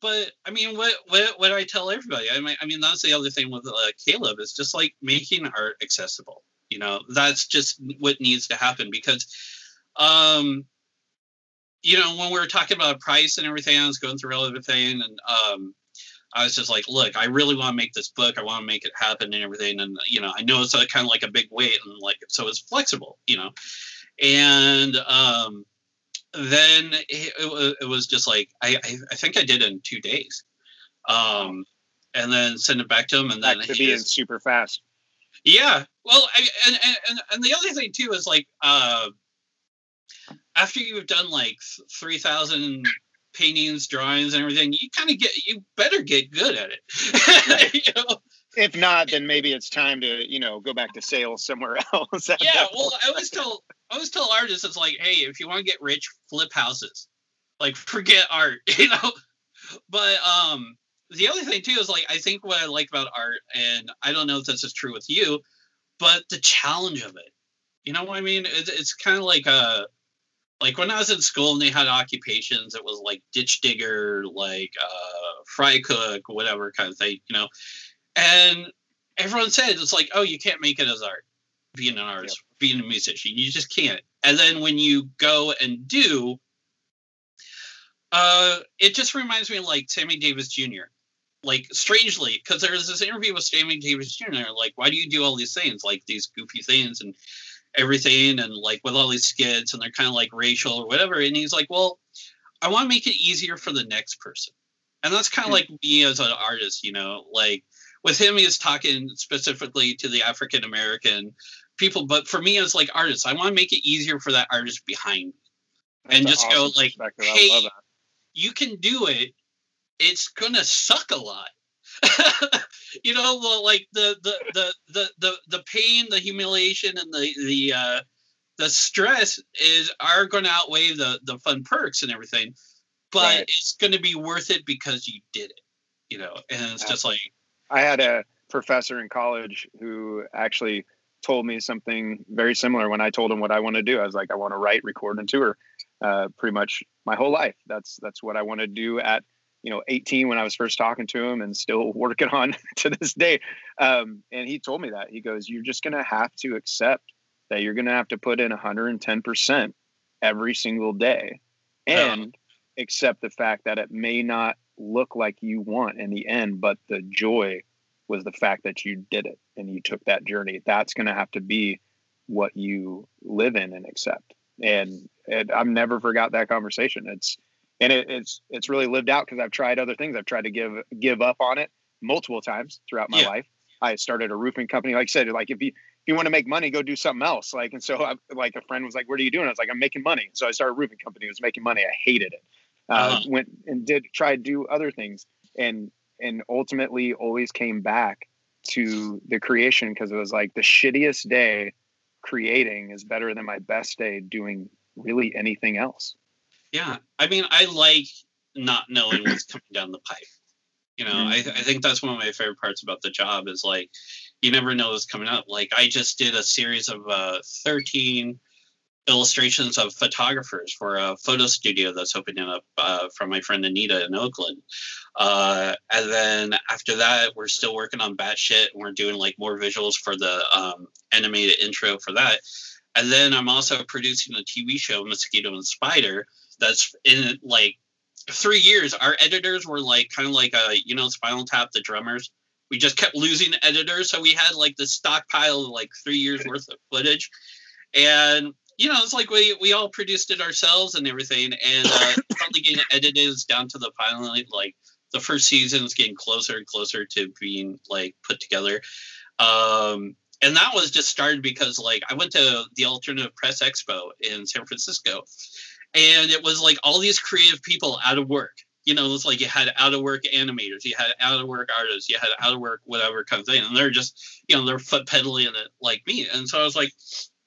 But I mean, what what what I tell everybody? I mean, I mean that's the other thing with uh, Caleb is just like making art accessible. You know, that's just what needs to happen because, um, you know, when we were talking about price and everything, I was going through everything, and um, I was just like, look, I really want to make this book. I want to make it happen and everything. And, you know, I know it's a, kind of like a big weight and like, so it's flexible, you know. And um, then it, it, it was just like, I, I, think I did it in two days. Um, and then send it back to him. And then to being super fast. Yeah. Well, I, and, and, and the other thing too is like, uh, after you've done like 3,000 paintings, drawings, and everything, you kind of get you better get good at it. you know? If not, then maybe it's time to you know go back to sales somewhere else. Yeah, well, I always tell I always tell artists it's like, hey, if you want to get rich, flip houses. Like, forget art, you know. But um, the other thing too is like I think what I like about art, and I don't know if this is true with you, but the challenge of it. You know what I mean? It's, it's kind of like a like when I was in school and they had occupations, it was like ditch digger, like uh, fry cook, whatever kind of thing, you know. And everyone said it's like, oh, you can't make it as art, being an artist, yep. being a musician, you just can't. And then when you go and do, uh, it just reminds me of like Sammy Davis Jr. Like strangely, because there was this interview with Sammy Davis Jr. Like, why do you do all these things, like these goofy things, and everything and like with all these skits and they're kind of like racial or whatever and he's like well i want to make it easier for the next person. And that's kind of mm-hmm. like me as an artist you know like with him he's talking specifically to the african american people but for me as like artists i want to make it easier for that artist behind me. That's and just awesome go like hey you can do it. It's gonna suck a lot you know, like the, the the the the the pain, the humiliation, and the the uh, the stress is are going to outweigh the the fun perks and everything. But right. it's going to be worth it because you did it, you know. And it's just like I had a professor in college who actually told me something very similar when I told him what I want to do. I was like, I want to write, record, and tour. Uh, pretty much my whole life. That's that's what I want to do at you know 18 when I was first talking to him and still working on to this day. Um, and he told me that he goes, "You're just going to have to accept that you're going to have to put in 110 percent every single day, and accept the fact that it may not look like you want in the end, but the joy was the fact that you did it and you took that journey. That's going to have to be what you live in and accept." And, and I've never forgot that conversation. It's and it, it's it's really lived out because I've tried other things. I've tried to give give up on it multiple times throughout my yeah. life. I started a roofing company. Like I said, like if you if you want to make money, go do something else. Like and so I, like a friend was like, "What are you doing?" I was like, "I'm making money." So I started a roofing company. It was making money. I hated it. Uh, uh-huh. Went and did try to do other things and and ultimately always came back to the creation because it was like the shittiest day creating is better than my best day doing really anything else. Yeah, I mean, I like not knowing what's coming down the pipe. You know, mm-hmm. I, th- I think that's one of my favorite parts about the job is like you never know what's coming up. Like I just did a series of uh, 13 illustrations of photographers for a photo studio that's opening up uh, from my friend Anita in Oakland. Uh, and then after that, we're still working on Batshit and we're doing like more visuals for the um, animated intro for that. And then I'm also producing a TV show, Mosquito and Spider, that's in like three years. Our editors were like kind of like a you know Spinal Tap, the drummers. We just kept losing editors, so we had like the stockpile of like three years worth of footage, and you know it's like we we all produced it ourselves and everything, and uh, finally getting edited is down to the pilot. Like the first season is getting closer and closer to being like put together. Um, and that was just started because like I went to the Alternative Press Expo in San Francisco, and it was like all these creative people out of work. You know, it's like you had out of work animators, you had out of work artists, you had out of work whatever kind of thing, and they're just you know they're foot pedaling it like me. And so I was like,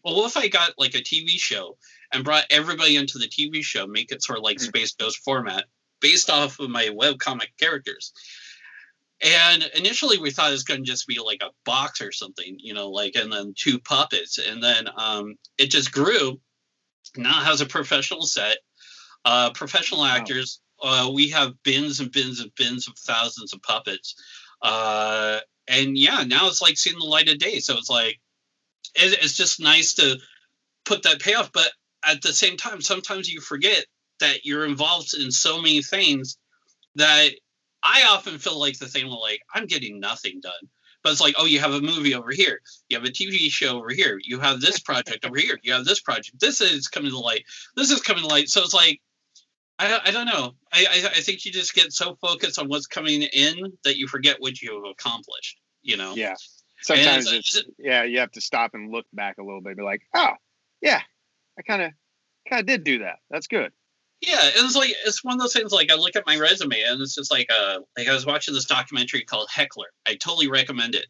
well, what if I got like a TV show and brought everybody into the TV show, make it sort of like mm-hmm. Space Ghost format, based off of my web comic characters. And initially, we thought it was going to just be like a box or something, you know, like, and then two puppets. And then um, it just grew. Now has a professional set, uh, professional actors. Wow. Uh, we have bins and bins and bins of thousands of puppets. Uh, and yeah, now it's like seeing the light of day. So it's like, it, it's just nice to put that payoff. But at the same time, sometimes you forget that you're involved in so many things that I often feel like the thing like I'm getting nothing done. But it's like, oh, you have a movie over here, you have a TV show over here, you have this project over here, you have this project. This is coming to light. This is coming to light. So it's like, I, I don't know. I, I, I think you just get so focused on what's coming in that you forget what you have accomplished. You know? Yeah. Sometimes it's, uh, it's yeah. You have to stop and look back a little bit. Be like, oh, yeah, I kind of kind of did do that. That's good. Yeah, it's like it's one of those things. Like I look at my resume, and it's just like uh, like I was watching this documentary called Heckler. I totally recommend it.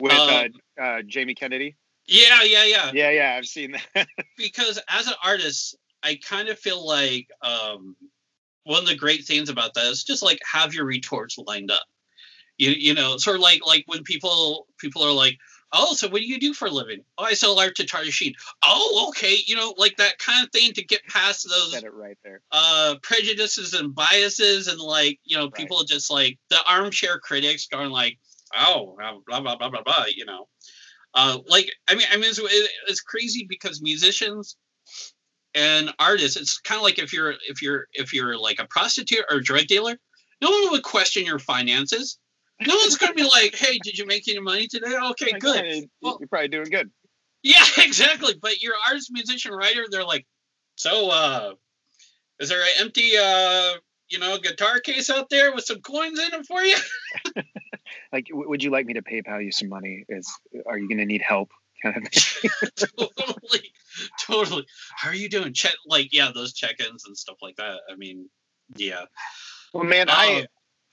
With uh, um, uh, uh, Jamie Kennedy. Yeah, yeah, yeah. Yeah, yeah. I've seen that. because as an artist, I kind of feel like um, one of the great things about that is just like have your retorts lined up. You you know, sort of like like when people people are like, Oh, so what do you do for a living? Oh, I sell art to Charlie Sheen. Oh, okay. You know, like that kind of thing to get past those Said it right there. Uh, prejudices and biases, and like you know, people right. just like the armchair critics going like, oh, blah blah blah blah blah. You know, uh, like I mean, I mean, it's, it's crazy because musicians and artists, it's kind of like if you're if you're if you're like a prostitute or a drug dealer, no one would question your finances no one's going to be like, "Hey, did you make any money today?" Okay, like, good. Well, you're probably doing good. Yeah, exactly. But your artist, musician, writer, they're like, "So, uh, is there an empty, uh, you know, guitar case out there with some coins in it for you?" like, w- would you like me to PayPal you some money? Is are you going to need help? Kind of totally, totally. How are you doing? Check, like, yeah, those check-ins and stuff like that. I mean, yeah. Well, man, I um,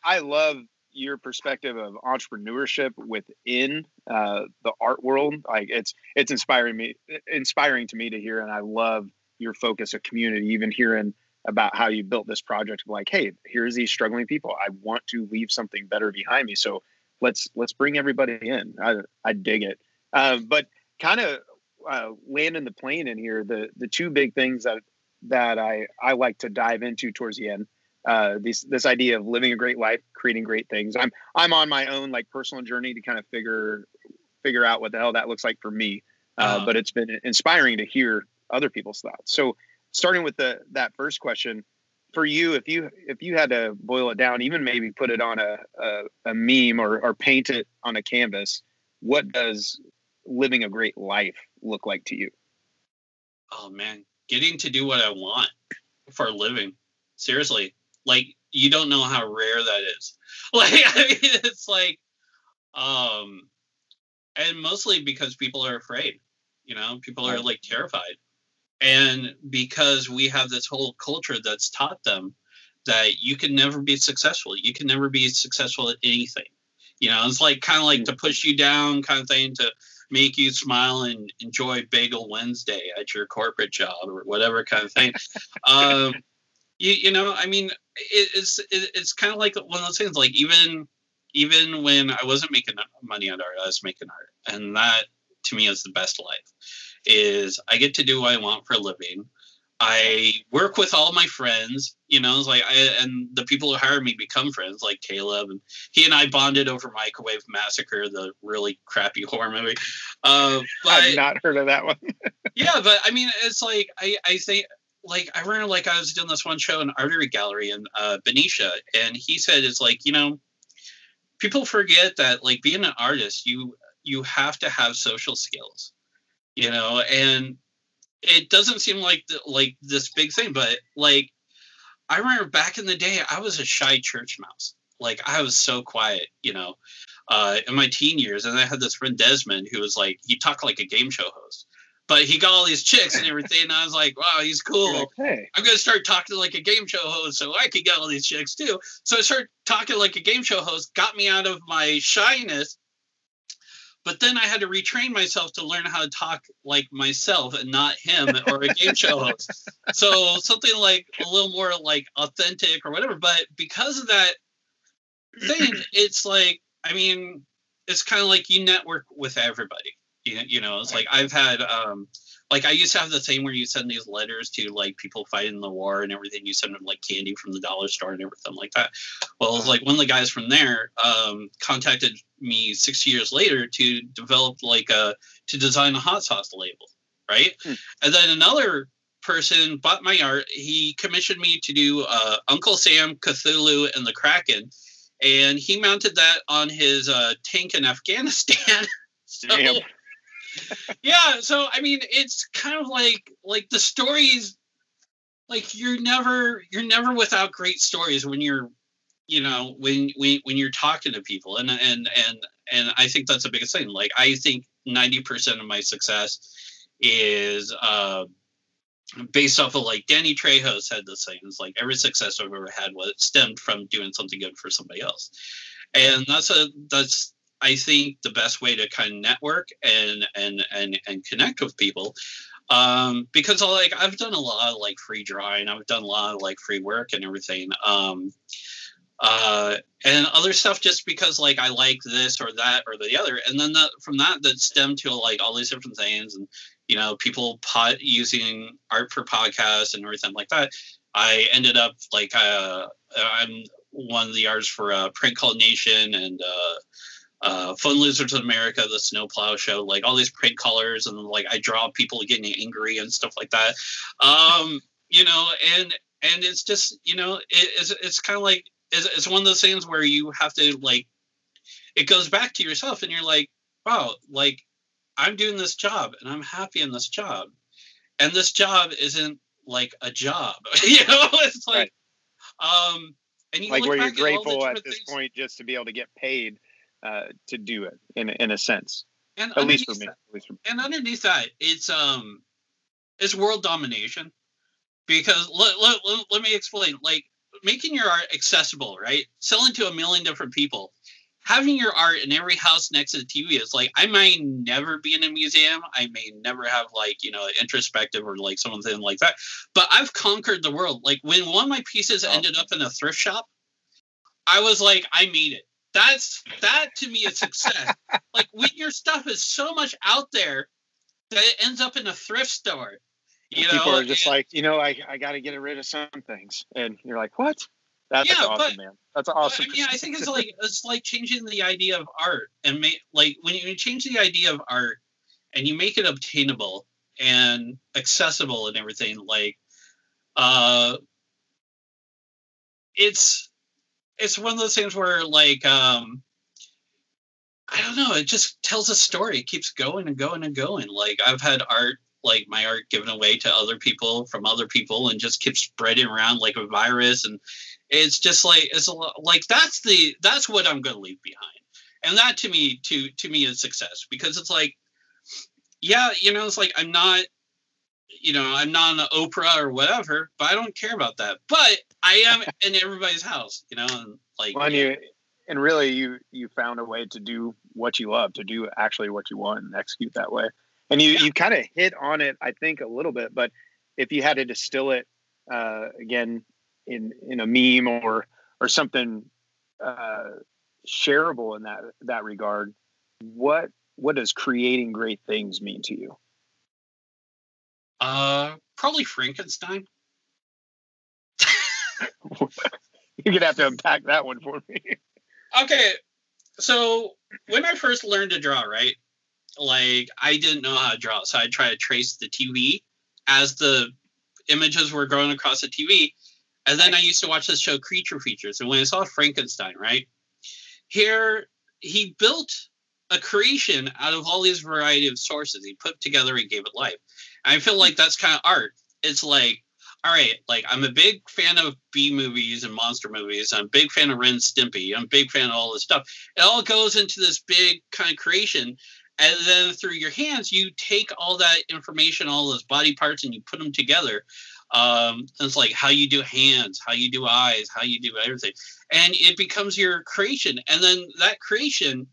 I love your perspective of entrepreneurship within uh, the art world. Like it's it's inspiring me, inspiring to me to hear, and I love your focus of community. Even hearing about how you built this project, like, hey, here's these struggling people. I want to leave something better behind me. So let's let's bring everybody in. I I dig it. Uh, but kind of uh, landing the plane in here, the the two big things that that I I like to dive into towards the end uh, this this idea of living a great life, creating great things. I'm I'm on my own like personal journey to kind of figure figure out what the hell that looks like for me. Uh, uh-huh. But it's been inspiring to hear other people's thoughts. So starting with the that first question for you, if you if you had to boil it down, even maybe put it on a a, a meme or or paint it on a canvas, what does living a great life look like to you? Oh man, getting to do what I want for a living. Seriously, like you don't know how rare that is. Like I mean, it's like, um, and mostly because people are afraid. You know, people are like terrified, and because we have this whole culture that's taught them that you can never be successful. You can never be successful at anything. You know, it's like kind of like to push you down, kind of thing to make you smile and enjoy Bagel Wednesday at your corporate job or whatever kind of thing. um, you, you know, I mean, it, it's it, it's kind of like one of those things. Like even even when I wasn't making money on art, I was making art, and that to me is the best life. Is I get to do what I want for a living. I work with all my friends, you know, it's like I, and the people who hire me become friends, like Caleb, and he and I bonded over Microwave Massacre, the really crappy horror movie. Uh, but, I've not heard of that one. yeah, but I mean, it's like I I think like I remember like I was doing this one show in Artery Gallery in uh, Benicia, and he said it's like you know, people forget that like being an artist, you you have to have social skills, you know, and it doesn't seem like the, like this big thing, but like I remember back in the day, I was a shy church mouse. Like I was so quiet, you know, uh, in my teen years, and I had this friend Desmond who was like he talked like a game show host but he got all these chicks and everything. And I was like, wow, he's cool. Like, hey, I'm gonna start talking like a game show host so I could get all these chicks too. So I started talking like a game show host, got me out of my shyness. But then I had to retrain myself to learn how to talk like myself and not him or a game show host. So something like a little more like authentic or whatever. But because of that thing, it's like, I mean, it's kind of like you network with everybody. You, you know, it's like I've had um like I used to have the thing where you send these letters to like people fighting the war and everything. You send them like candy from the dollar store and everything like that. Well, it's like one of the guys from there um, contacted me six years later to develop like a to design a hot sauce label, right? Hmm. And then another person bought my art. He commissioned me to do uh, Uncle Sam, Cthulhu, and the Kraken, and he mounted that on his uh, tank in Afghanistan. so, Damn. Yeah so i mean it's kind of like like the stories like you're never you're never without great stories when you're you know when when, when you're talking to people. And and and and i think that's the biggest thing. Like i think 90% of my success is uh based off of like danny trejo said the same it's like every success i've ever had was stemmed from doing something good for somebody else. And that's a that's I think the best way to kind of network and and and and connect with people. Um, because like I've done a lot of like free drawing, I've done a lot of like free work and everything. Um, uh, and other stuff just because like I like this or that or the other, and then that from that that stemmed to like all these different things, and you know people pot using art for podcasts and everything like that. I ended up like uh, I'm one of the artists for uh, Prank Call Nation and uh, uh, Fun Lizards of America, the Snowplow Show, like all these print colors, and like I draw people getting angry and stuff like that. Um, you know, and and it's just you know it, it's it's kind of like it's, it's one of those things where you have to like it goes back to yourself, and you're like, wow, like I'm doing this job, and I'm happy in this job, and this job isn't like a job, you know, it's like. Um, and you like where you're grateful at this things- point just to be able to get paid uh, to do it in in a sense. and At least for me. that- At least for me. and underneath that it's um it's world domination because let, let, let, let me explain like making your art accessible right selling to a million different people having your art in every house next to the tv is like i may never be in a museum i may never have like you know introspective or like something like that but i've conquered the world like when one of my pieces Oh. ended up in a thrift shop i was like i made it that's that to me is success like when your stuff is so much out there that it ends up in a thrift store. You know, People are just and- like, you know, I, I got to get rid of some things, and you're like, what? That's Yeah, awesome, but- man. That's awesome. I mean, I think it's like it's like changing the idea of art and make like when you change the idea of art and you make it obtainable and accessible and everything. Like, uh, it's it's one of those things where like um I don't know, it just tells a story. It keeps going and going and going. Like I've had art like my art given away to other people from other people and just keeps spreading around like a virus and it's just like it's a lot like that's the that's what I'm going to leave behind. And that to me to to me is success because it's like yeah, you know, it's like I'm not you know, I'm not an Oprah or whatever, but I don't care about that. But I am in everybody's house, you know, and like Well, and you, and really, you you found a way to do what you love, to do actually what you want, and execute that way. And you Yeah. you kind of hit on it, I think, a little bit. But if you had to distill it uh, again in in a meme or or something uh, shareable in that that regard, what what does creating great things mean to you? uh probably Frankenstein. You're gonna have to unpack that one for me. Okay, so when I first learned to draw, right? Like I didn't know how to draw, so I tried to trace the TV as the images were going across the TV, and then I used to watch this show Creature Features, and when I saw Frankenstein, right here, he built a creation out of all these variety of sources. He put together and gave it life. And I feel like that's kind of art. It's like all right, like I'm a big fan of B movies and monster movies. I'm a big fan of Ren Stimpy. I'm a big fan of all this stuff. It all goes into this big kind of creation. and then through your hands you take all that information all those body parts and you put them together um, it's like how you do hands how you do eyes how you do everything and it becomes your creation and then that creation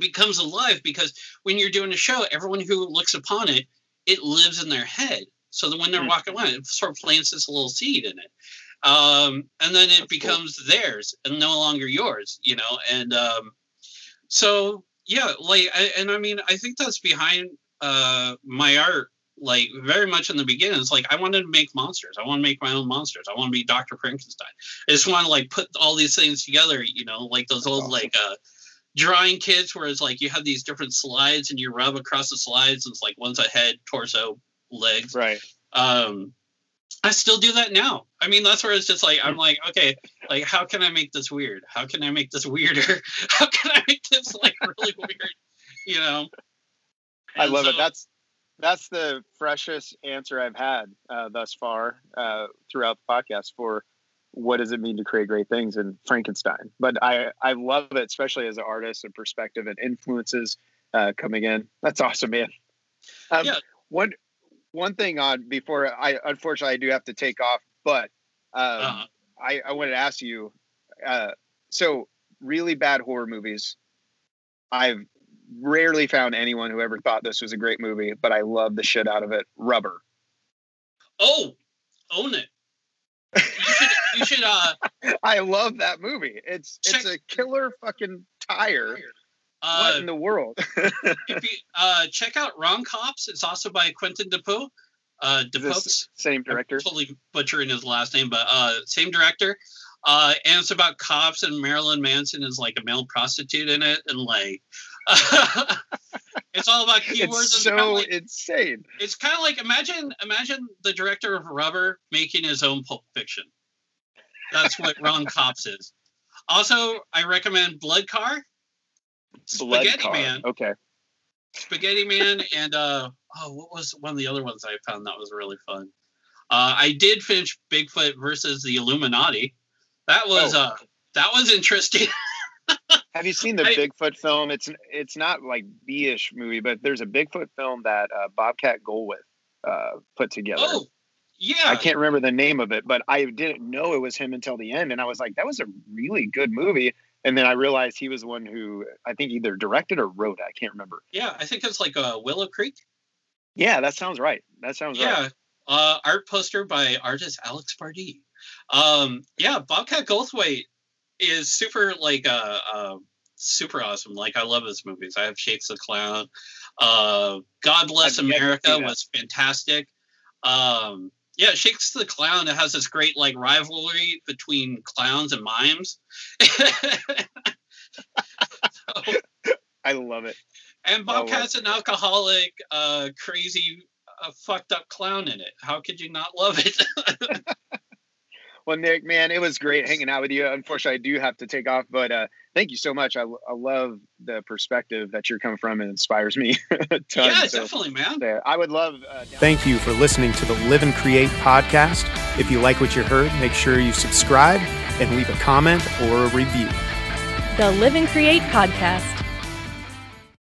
becomes alive because when you're doing a show everyone who looks upon it it lives in their head so that when they're Hmm. walking around it sort of plants this little seed in it. Um, and then it That's cool. becomes theirs and no longer yours you know and um, so yeah like I, and i mean i think that's behind uh my art like very much in the beginning. It's like i wanted to make monsters. I want to make my own monsters. I want to be dr frankenstein. I just want to like put all these things together you know like those old like uh drawing kits where it's like you have these different slides and you rub across the slides and it's like one's a head torso legs Right. um i still do that now i mean that's where it's just like i'm like okay like how can i make this weird how can i make this weirder how can i make this like really weird you know I And love it. That's that's the freshest answer I've had uh, thus far uh, throughout the podcast for what does it mean to create great things in Frankenstein. But I I love it, especially as an artist and perspective and influences uh, coming in. That's awesome, man. Um, Yeah. One one thing on before I unfortunately I do have to take off, but um, uh, I, I wanted to ask you uh, so really bad horror movies. I've rarely found anyone who ever thought this was a great movie but i love the shit out of it. Rubber. Oh own it. You should you should uh i love that movie. It's it's a killer fucking tire what in the world if you uh check out wrong cops it's also by quentin depew uh depew same director I'm totally butchering his last name, but uh, same director. Uh, and it's about cops, and Marilyn Manson is like a male prostitute in it, and like it's all about keywords. it's so like- insane it's kind of like imagine imagine the director of Rubber making his own Pulp Fiction. That's what Wrong Cops is. Also, I recommend Blood Car, Spaghetti Car. Man, okay Spaghetti Man, and uh, oh, what was one of the other ones I found that was really fun? Uh, I did finish Bigfoot versus the Illuminati. That was Oh. uh, that was interesting. have you seen the I- bigfoot film it's it's not like b-ish movie but there's a bigfoot film that uh, bobcat goldthwait uh, put together oh, yeah, I can't remember the name of it, but I didn't know it was him until the end, and I was like, "That was a really good movie." And then I realized he was the one who I think either directed or wrote. I can't remember. yeah. I think it's like uh, Willow Creek. Yeah, that sounds right. That sounds Yeah. right. Uh, art poster by artist Alex Pardee. Um, yeah, Bobcat Goldthwait is super like uh, uh super awesome. Like I love his movies. I have Shakes the Clown. Uh, God Bless I've America was fantastic. Um, yeah, Shakes the Clown. It has this great like rivalry between clowns and mimes. So- I love it. and. Bobcat's an alcoholic, uh, crazy, uh, fucked up clown in it. How could you not love it? Well, Nick, man, it was great hanging out with you. Unfortunately, I do have to take off, but uh, thank you so much. I, I love the perspective that you're coming from. It inspires me a ton. yeah, So, definitely, man. yeah, I would love. Uh, Thank you for listening to the Live and Create podcast. If you like what you heard, make sure you subscribe and leave a comment or a review. The Live and Create Podcast.